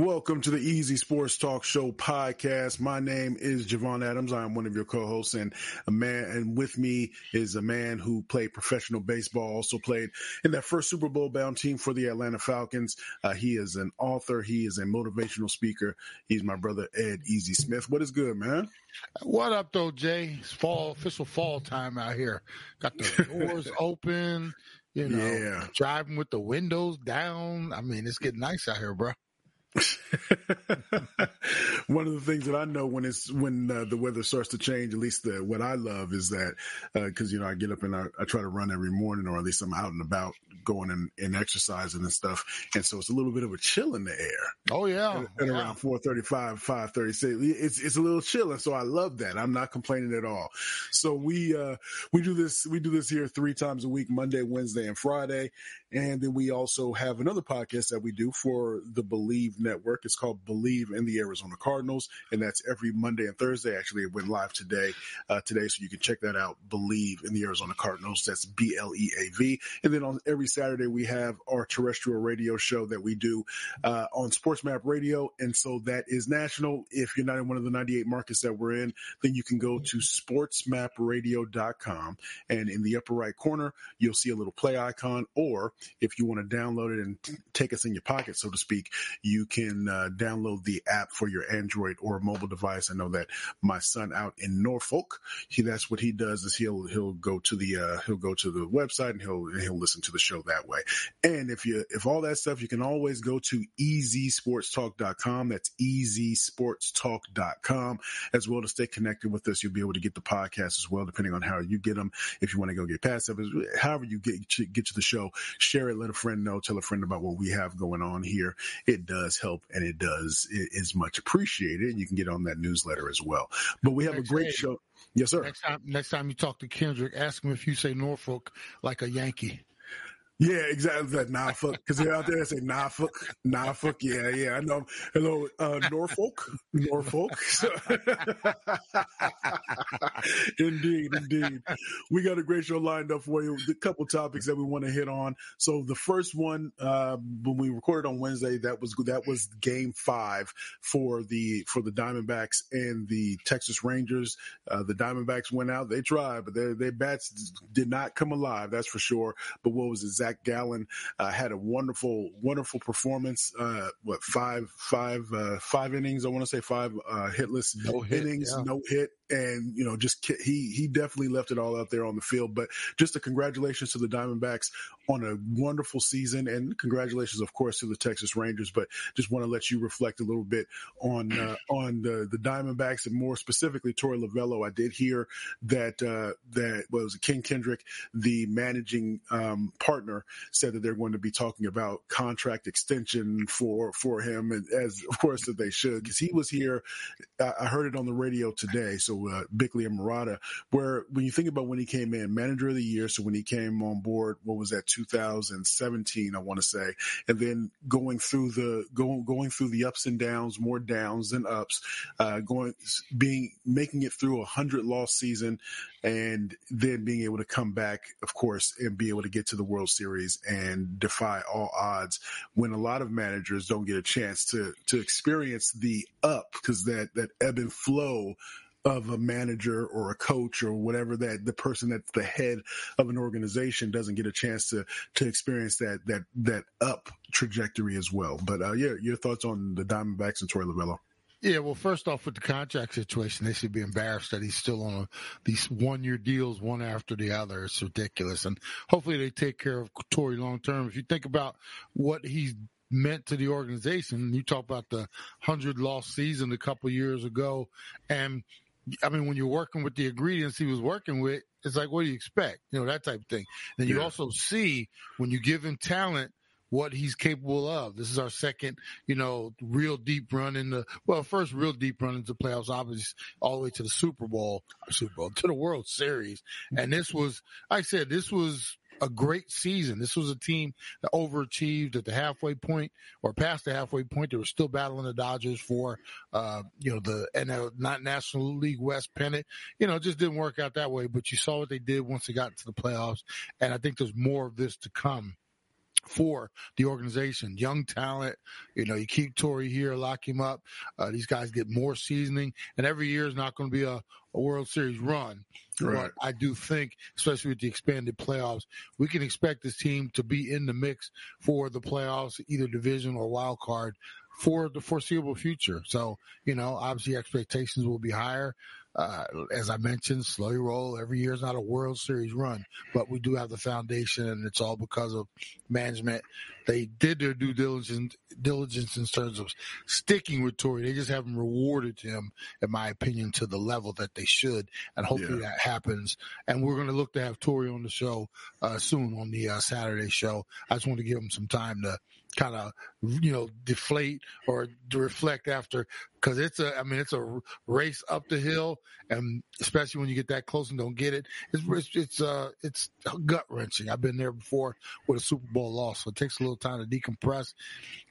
Welcome to the Easy Sports Talk Show podcast. My name is Javon Adams. I am one of your co-hosts and a man, and with me is a man who played professional baseball, also played in that first Super Bowl bound team for the Atlanta Falcons. Uh, he is an author. He is a motivational speaker. He's my brother, Ed Easy Smith. What is good, man? What up though, Jay? It's fall, official fall time out here. Got the doors open, you know, Yeah. driving with the windows down. I mean, it's getting nice out here, bro. One of the things that I know when it's when uh, the weather starts to change, at least the, what I love is that because you know I get up and I, I try to run every morning, or at least I'm out and about going and, and exercising and stuff, and so it's a little bit of a chill in the air. Oh yeah, at yeah. around 435 536 it's it's a little chilling. So i love that. I'm not complaining at all. So we uh we do this we do this here three times a week monday wednesday and friday. And then we also have another podcast that we do for the believe network it's called believe in the arizona cardinals and that's every monday and thursday actually it went live today uh today so you can check that out believe in the arizona cardinals that's b-l-e-a-v and then on every saturday we have our terrestrial radio show that we do uh, on Sports Map Radio. And so that is national. If you're not in one of the 98 markets that we're in, then you can go to sportsmapradio.com. And in the upper right corner, you'll see a little play icon. Or if you want to download it and t- take us in your pocket, so to speak, you can uh, download the app for your Android or mobile device. I know that my son out in Norfolk, he, that's what he does is he'll, he'll go to the, uh, he'll go to the website and he'll, he'll listen to the show that way. And if you, if all that stuff, you can always go to easysportstalk.com. That's easysportstalk.com as well to stay connected with us. You'll be able to get the podcast as well, depending on how you get them. If you want to go get past however you get, get to the show, share it, let a friend know, tell a friend about what we have going on here. It does help and it does, it is much appreciated. You can get on that newsletter as well. But we have a great day. show. Yes, sir. Next time, next time you talk to Kendrick, ask him if you say Norfolk like a Yankee. Yeah, exactly. That fuck. because they're out there that say nah, fuck. Nah, fuck. Yeah, yeah, I know. Hello, uh, Norfolk, Norfolk. indeed, indeed. We got a great show lined up for you. A couple topics that we want to hit on. So the first one, uh, when we recorded on Wednesday, that was that was Game Five for the for the Diamondbacks and the Texas Rangers. Uh, the Diamondbacks went out. They tried, but their their bats did not come alive. That's for sure. But what was it? Zach Gallen uh, had a wonderful, wonderful performance. Uh, what five, five, uh, five innings? I want to say five uh, hitless No hit, innings, yeah. no hit, and you know, just he he definitely left it all out there on the field. But just a congratulations to the Diamondbacks on a wonderful season, and congratulations, of course, to the Texas Rangers. But just want to let you reflect a little bit on uh, on the the Diamondbacks and more specifically Torey Lovullo. I did hear that uh, that what was Ken Kendrick, the managing um, partner, said that they're going to be talking about contract extension for for him, and as of course that they should, because he was here. I heard it on the radio today. So uh, Bickley and Marotta, where when you think about when he came in, manager of the year. So when he came on board, what was that? 2017, I want to say, and then going through the going going through the ups and downs, more downs than ups, uh, going being making it through a hundred loss season, and then being able to come back, of course, and be able to get to the World Series and defy all odds. When a lot of managers don't get a chance to to experience the up because that that ebb and flow of a manager or a coach or whatever that the person that's the head of an organization doesn't get a chance to to experience that that that up trajectory as well. But uh, yeah, your thoughts on the Diamondbacks and Torey Lovullo? Yeah, well, first off, with the contract situation, they should be embarrassed that he's still on a, these one-year deals, one after the other. It's ridiculous, and hopefully they take care of Torey long term. If you think about what he's meant to the organization, you talk about the hundred loss season a couple years ago, and I mean, when you're working with the ingredients he was working with, it's like, what do you expect? You know, that type of thing. Then you Yeah. also see when you give him talent, what he's capable of. This is our second, you know, real deep run in the, well, first real deep run into the playoffs, obviously all the way to the Super Bowl, Super Bowl, to the World Series. And this was, like I said, this was a great season. This was a team that overachieved at the halfway point or past the halfway point. They were still battling the Dodgers for, uh, you know, the NL, not National League West pennant. You know, it just didn't work out that way, but you saw what they did once they got into the playoffs. And I think there's more of this to come. For the organization. Young talent, you know, you keep Torey here, lock him up. Uh, these guys get more seasoning, and every year is not going to be a, a World Series run. Right. But I do think, especially with the expanded playoffs, we can expect this team to be in the mix for the playoffs, either division or wild card for the foreseeable future. So, you know, obviously expectations will be higher. Uh, as I mentioned, slow roll. Every year is not a World Series run, but we do have the foundation, and it's all because of management. They did their due diligence, diligence in terms of sticking with Torey. They just haven't rewarded him, in my opinion, to the level that they should, and hopefully yeah. that happens. And we're going to look to have Torey on the show uh, soon on the uh, Saturday show. I just want to give him some time to kind of you know deflate or to reflect after because it's a I mean it's a race up the hill and especially when you get that close and don't get it it's it's it's uh it's gut wrenching. I've been there before with a Super Bowl loss, so it takes a little time to decompress.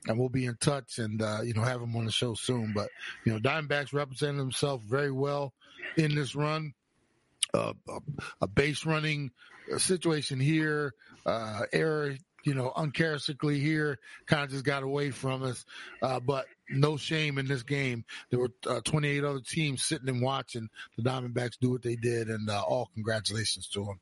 And we'll be in touch and uh, you know have him on the show soon. But you know Diamondbacks represented themselves very well in this run. Uh, a, a base running situation here, uh, error you know, uncharacteristically here, kind of just got away from us. Uh, but no shame in this game. There were uh, 28 other teams sitting and watching the Diamondbacks do what they did, and uh, all congratulations to them.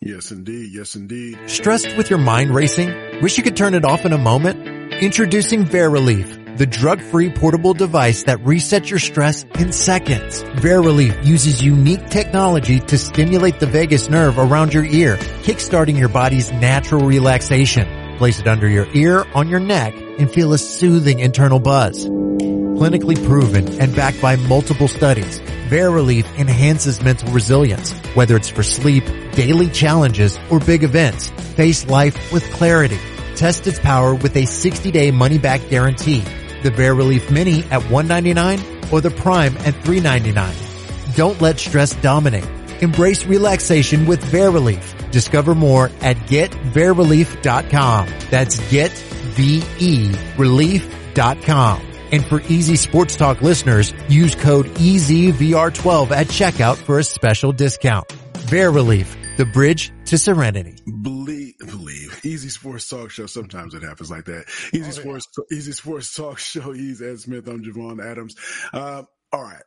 Yes, indeed. Yes, indeed. Stressed with your mind racing? Wish you could turn it off in a moment? Introducing Verilief the drug-free portable device that resets your stress in seconds. Verilief uses unique technology to stimulate the vagus nerve around your ear, kickstarting your body's natural relaxation. Place it under your ear, on your neck, and feel a soothing internal buzz. Clinically proven and backed by multiple studies, Verilief enhances mental resilience. Whether it's for sleep, daily challenges, or big events, face life with clarity. Test its power with a 60-day money-back guarantee the Verilief Mini at 199 or the Prime at 399. Don't let stress dominate. Embrace relaxation with Verilief. Discover more at getverilief.com. That's get V-E relief.com. And for Easy Sports Talk listeners, use code EZVR12 at checkout for a special discount. Verilief, the bridge to serenity. Believe, believe. Easy Sports Talk Show. Sometimes it happens like that. Easy oh, Sports, yeah. Easy Sports Talk Show. He's Ed Smith. I'm Javon Adams. Uh, all right.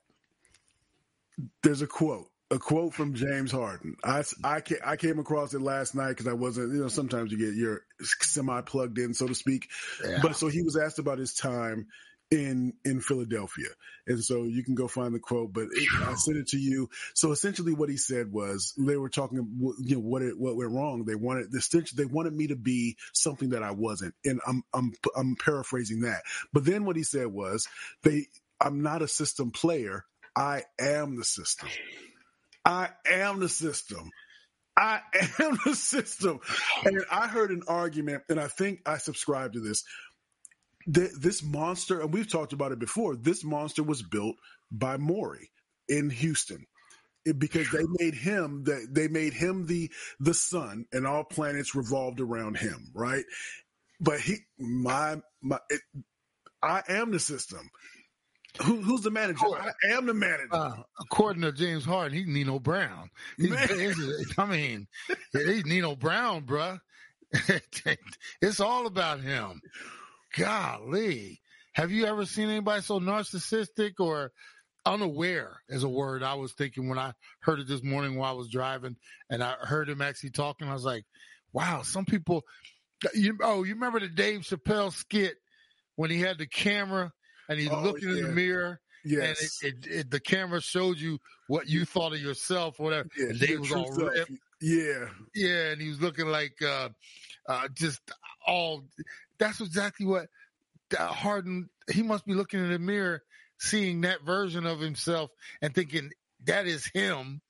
There's a quote a quote from James Harden. I, I, I came across it last night because I wasn't, you know, sometimes you get your semi plugged in, so to speak. Yeah. But so he was asked about his time in in Philadelphia. And so you can go find the quote, but it, I sent it to you. So essentially, what he said was they were talking, you know, what it, what went wrong. They wanted the they wanted me to be something that I wasn't, and I'm I'm I'm paraphrasing that. But then what he said was they I'm not a system player. I am the system. I am the system. I am the system. And I heard an argument, and I think I subscribe to this this monster, and we've talked about it before. This monster was built by Morey in Houston. It, because they made him that they made him the the sun and all planets revolved around him right but he my my it, i am the system who, who's the manager? I am the manager. Uh, according to James Harden, he's Nino Brown. He's, I mean, he's Nino Brown, bruh. it's all about him golly, have you ever seen anybody so narcissistic or unaware is a word I was thinking when I heard it this morning while I was driving and I heard him actually talking. I was like, wow, some people, you, oh, you remember the Dave Chappelle skit when he had the camera and he's oh, looking yeah. in the mirror Yes. And it, it, it, the camera showed you what you thought of yourself, whatever. Yeah, and Dave was all ripped. Yeah. Yeah. And he was looking like, uh, uh, just all that's exactly what Harden. He must be looking in the mirror, seeing that version of himself, and thinking that is him.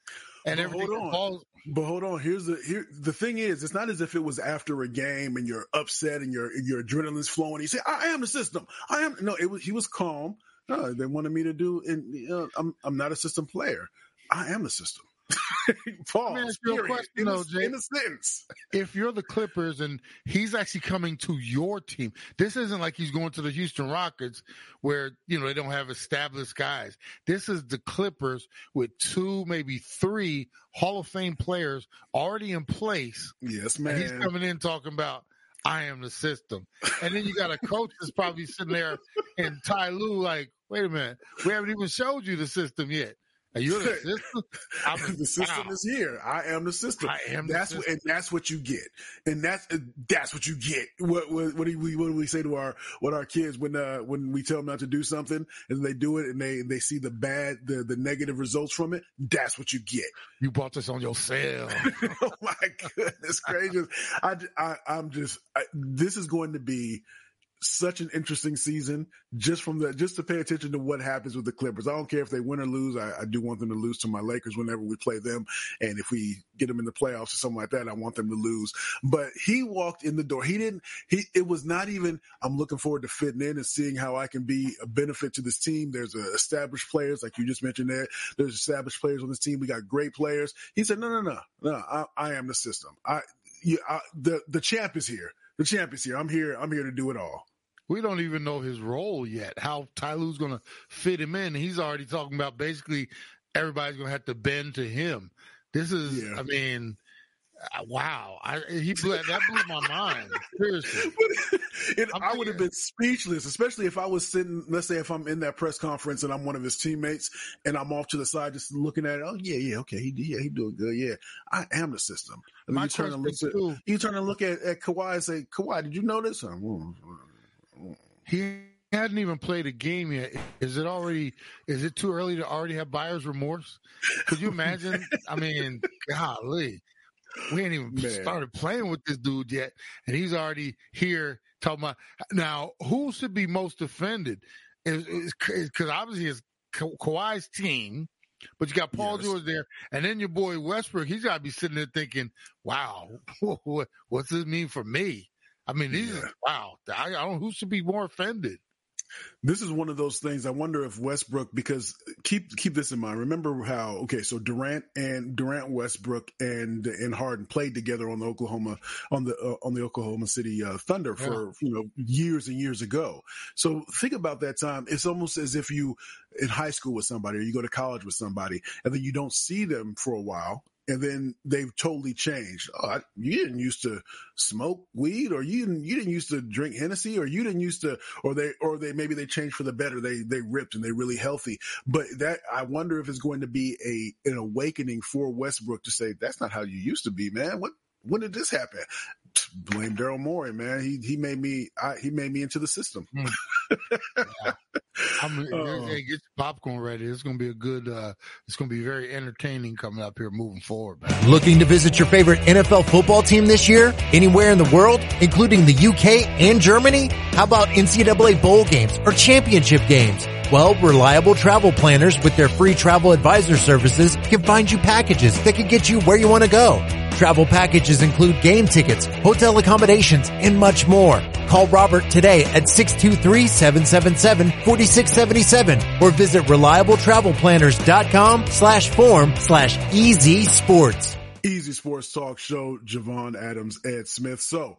And but everything hold on. Falls. But hold on. Here's the here. The thing is, it's not as if it was after a game and you're upset and your your adrenaline's flowing. You say, "I am the system. I am." No, it was. He was calm. No, they wanted me to do, and know, I'm I'm not a system player. I am the system. Pause. Period. Question, though, Jay, in a sentence. If you're the Clippers and he's actually coming to your team, this isn't like he's going to the Houston Rockets where, you know, they don't have established guys. This is the Clippers with two, maybe three Hall of Fame players already in place. Yes, man. he's coming in talking about, I am the system. And then you got a coach that's probably sitting there and Ty Lue like, wait a minute, we haven't even showed you the system yet. Are you the system? I'm, the system wow. is here. I am the system. I am. That's what, and that's what you get, and that's that's what you get. What what, what do we what do we say to our what our kids when uh when we tell them not to do something and they do it and they they see the bad the the negative results from it? That's what you get. You bought this on yourself. oh my goodness gracious! I, I I'm just I, this is going to be such an interesting season just from the just to pay attention to what happens with the Clippers. I don't care if they win or lose. I, I, do want them to lose to my Lakers whenever we play them, and if we get them in the playoffs or something like that, I want them to lose. But he walked in the door. He didn't. He it was not even. I'm looking forward to fitting in and seeing how I can be a benefit to this team. There's established players like you just mentioned there. There's established players on this team. We got great players. He said, no, no, no, no. I, I am the system. I, you, I, the the champ is here. The champ is here. I'm here. I'm here to do it all we don't even know his role yet. How Ty Lue's going to fit him in? He's already talking about basically everybody's going to have to bend to him. This is, yeah. I mean, Uh, wow! I he blew, that blew my mind. Seriously, it, I would have been speechless, especially if I was sitting. Let's say if I'm in that press conference and I'm one of his teammates and I'm off to the side just looking at it. Oh yeah, yeah, okay, he yeah he doing good. Yeah, I am the system. And my you turn and look at you turn and look at, at Kawhi and say, Kawhi, did you notice? Oh, oh, oh. He hadn't even played a game yet. Is it already? Is it too early to already have buyer's remorse? Could you imagine? I mean, golly, we ain't even Man. started playing with this dude yet, and he's already here talking about. Now, who should be most offended? Because obviously it's Ka- Kawhi's team. But you got Paul yes. George there, and then your boy Westbrook. He's got to be sitting there thinking, "Wow, what what's this mean for me?" I mean, these yeah. wow. I, I don't who should be more offended. This is one of those things. I wonder if Westbrook, because keep keep this in mind. Remember how okay, so Durant and Durant, Westbrook, and and Harden played together on the Oklahoma on the uh, on the Oklahoma City uh, Thunder for yeah. you know years and years ago. So think about that time. It's almost as if you in high school with somebody, or you go to college with somebody, and then you don't see them for a while, and then they've totally changed. Oh, you didn't used to smoke weed, or you didn't you didn't used to drink Hennessy, or you didn't used to, or they or they maybe they changed for the better. They they ripped and they're really healthy. But that I wonder if it's going to be a an awakening for Westbrook to say that's not how you used to be, man. What when did this happen? Blame Daryl Morey, man. He he made me I, he made me into the system. Mm. yeah. I'm uh, hey, get your popcorn ready. It's gonna be a good. uh It's gonna be very entertaining coming up here moving forward. Man. Looking to visit your favorite NFL football team this year, anywhere in the world, including the UK and Germany? How about NCAA bowl games or championship games? Well, reliable travel planners with their free travel advisor services can find you packages that can get you where you want to go. Travel packages include game tickets, hotel accommodations, and much more. Call Robert today at 623-777-4677 or visit reliabletravelplanners.com slash form slash easy sports. Easy Sports Talk Show, Javon Adams, Ed Smith. So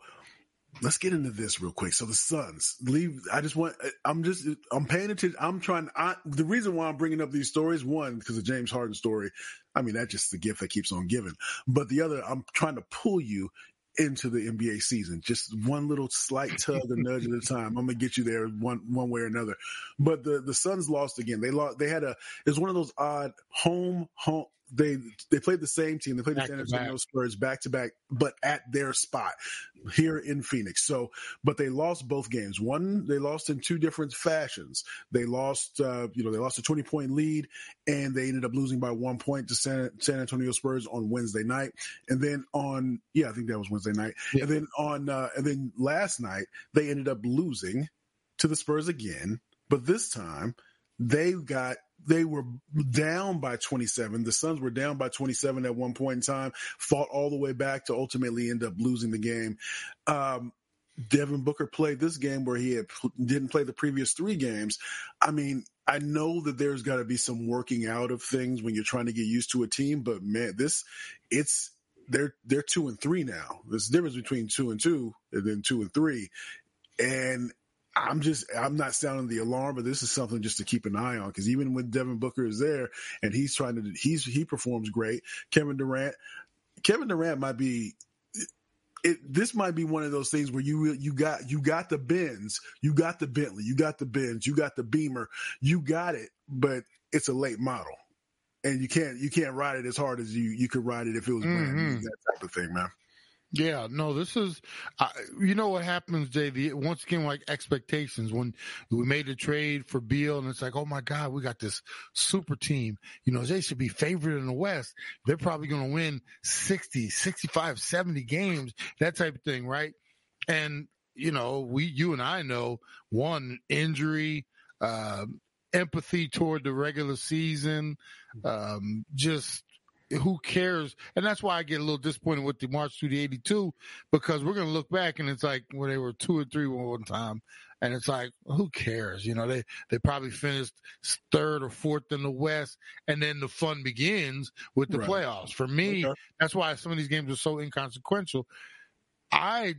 let's get into this real quick. So the Suns leave. I just want. I'm just. I'm paying attention. I'm trying. I, the reason why I'm bringing up these stories, one, because the James Harden story. I mean, that's just the gift that keeps on giving. But the other, I'm trying to pull you into the NBA season. Just one little slight tug or nudge at a time. I'm gonna get you there one one way or another. But the the Suns lost again. They lost. They had a. It was one of those odd home home they they played the same team. They played back the San Antonio Spurs back to back, but at their spot here in Phoenix. So, but they lost both games. One they lost in two different fashions. They lost, uh, you know, they lost a twenty point lead, and they ended up losing by one point to San, San Antonio Spurs on Wednesday night. And then on, yeah, I think that was Wednesday night. Yeah. And then on, uh, and then last night they ended up losing to the Spurs again, but this time they got they were down by 27. The Suns were down by 27 at one point in time, fought all the way back to ultimately end up losing the game. Um, Devin Booker played this game where he had, didn't play the previous three games. I mean, I know that there's got to be some working out of things when you're trying to get used to a team, but man, this it's they're they're two and three now. There's a difference between two and two and then two and three, and I'm just I'm not sounding the alarm, but this is something just to keep an eye on because even when Devin Booker is there and he's trying to he's he performs great. Kevin Durant, Kevin Durant might be. it, this might be one of those things where you you got you got the Benz, you got the Bentley, you got the Benz, you got the Beamer, you got it, but it's a late model, and you can't you can't ride it as hard as you you could ride it if it was brand new, Mhm. that type of thing, man. Yeah, no, this is, uh, you know what happens? The, once again, like expectations when we made the trade for Beal and it's like, oh my God, we got this super team. You know, they should be favored in the West. They're probably going to win 60, 65, 70 games, that type of thing, right? And, you know, we, you and I know one injury, um, empathy toward the regular season, um, just who cares? And that's why I get a little disappointed with the March through the 82 because we're going to look back and it's like where they were two or three one time. And it's like, who cares? You know, they, they probably finished third or fourth in the West. And then the fun begins with the Right. playoffs. For me, Okay. that's why some of these games are so inconsequential. I,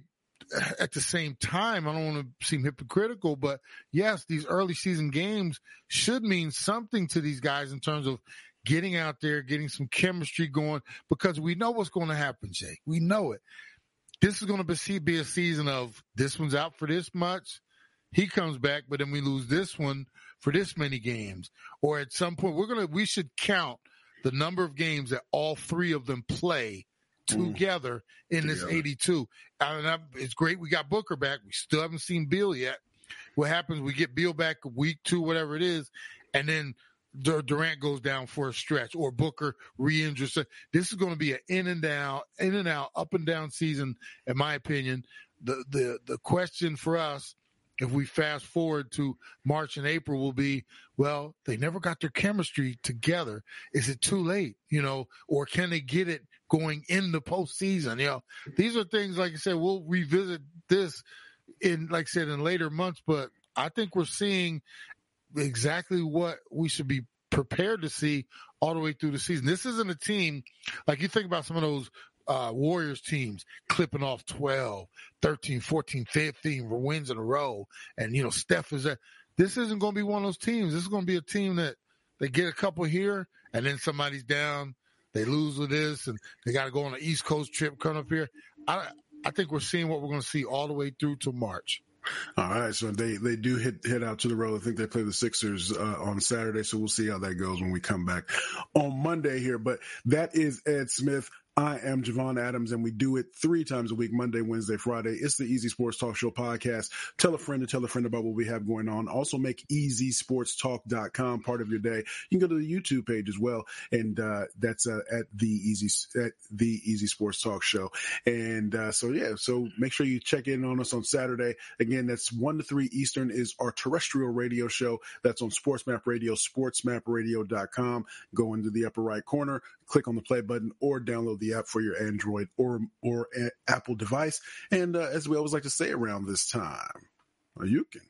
at the same time, I don't want to seem hypocritical, but yes, these early season games should mean something to these guys in terms of getting out there, getting some chemistry going, because we know what's going to happen, Jake. We know it. This is going to be a season of this one's out for this much. He comes back, but then we lose this one for this many games. Or at some point, we're going to, we should count the number of games that all three of them play Mm. together in this 82. I mean, it's great. We got Booker back. We still haven't seen Beal yet. What happens? We get Beal back week two, whatever it is, and then Durant goes down for a stretch or Booker re-injures. This is going to be an in and out, in and out, up and down season, in my opinion. The the the question for us, if we fast forward to March and April, will be, well, they never got their chemistry together. Is it too late? You know, or can they get it going in the postseason? You know, these are things like I said. We'll revisit this in, like I said, in later months. But I think we're seeing exactly what we should be prepared to see all the way through the season. This isn't a team like you think about some of those uh, Warriors teams clipping off 12, 13, 14, 15 wins in a row. And, you know, Steph is there. This isn't going to be one of those teams. This is going to be a team that they get a couple here and then somebody's down. They lose with this and they got to go on an East Coast trip coming up here. I, I think we're seeing what we're going to see all the way through to March. All right, so they they do hit head out to the road. I think they play the Sixers uh, on Saturday, so we'll see how that goes when we come back on Monday here. But that is Ed Smith. I am Javon Adams, and we do it three times a week Monday, Wednesday, Friday. It's the Easy Sports Talk Show podcast. Tell a friend to tell a friend about what we have going on. Also, make easysportstalk.com part of your day. You can go to the YouTube page as well, and uh, that's uh, at the Easy at the Easy Sports Talk Show. And uh, so, yeah, so make sure you check in on us on Saturday. Again, that's 1 to 3 Eastern is our terrestrial radio show. That's on SportsMap Radio, sportsmapradio.com. Go into the upper right corner, click on the play button, or download the app for your Android or, or Apple device. And uh, as we always like to say around this time, you can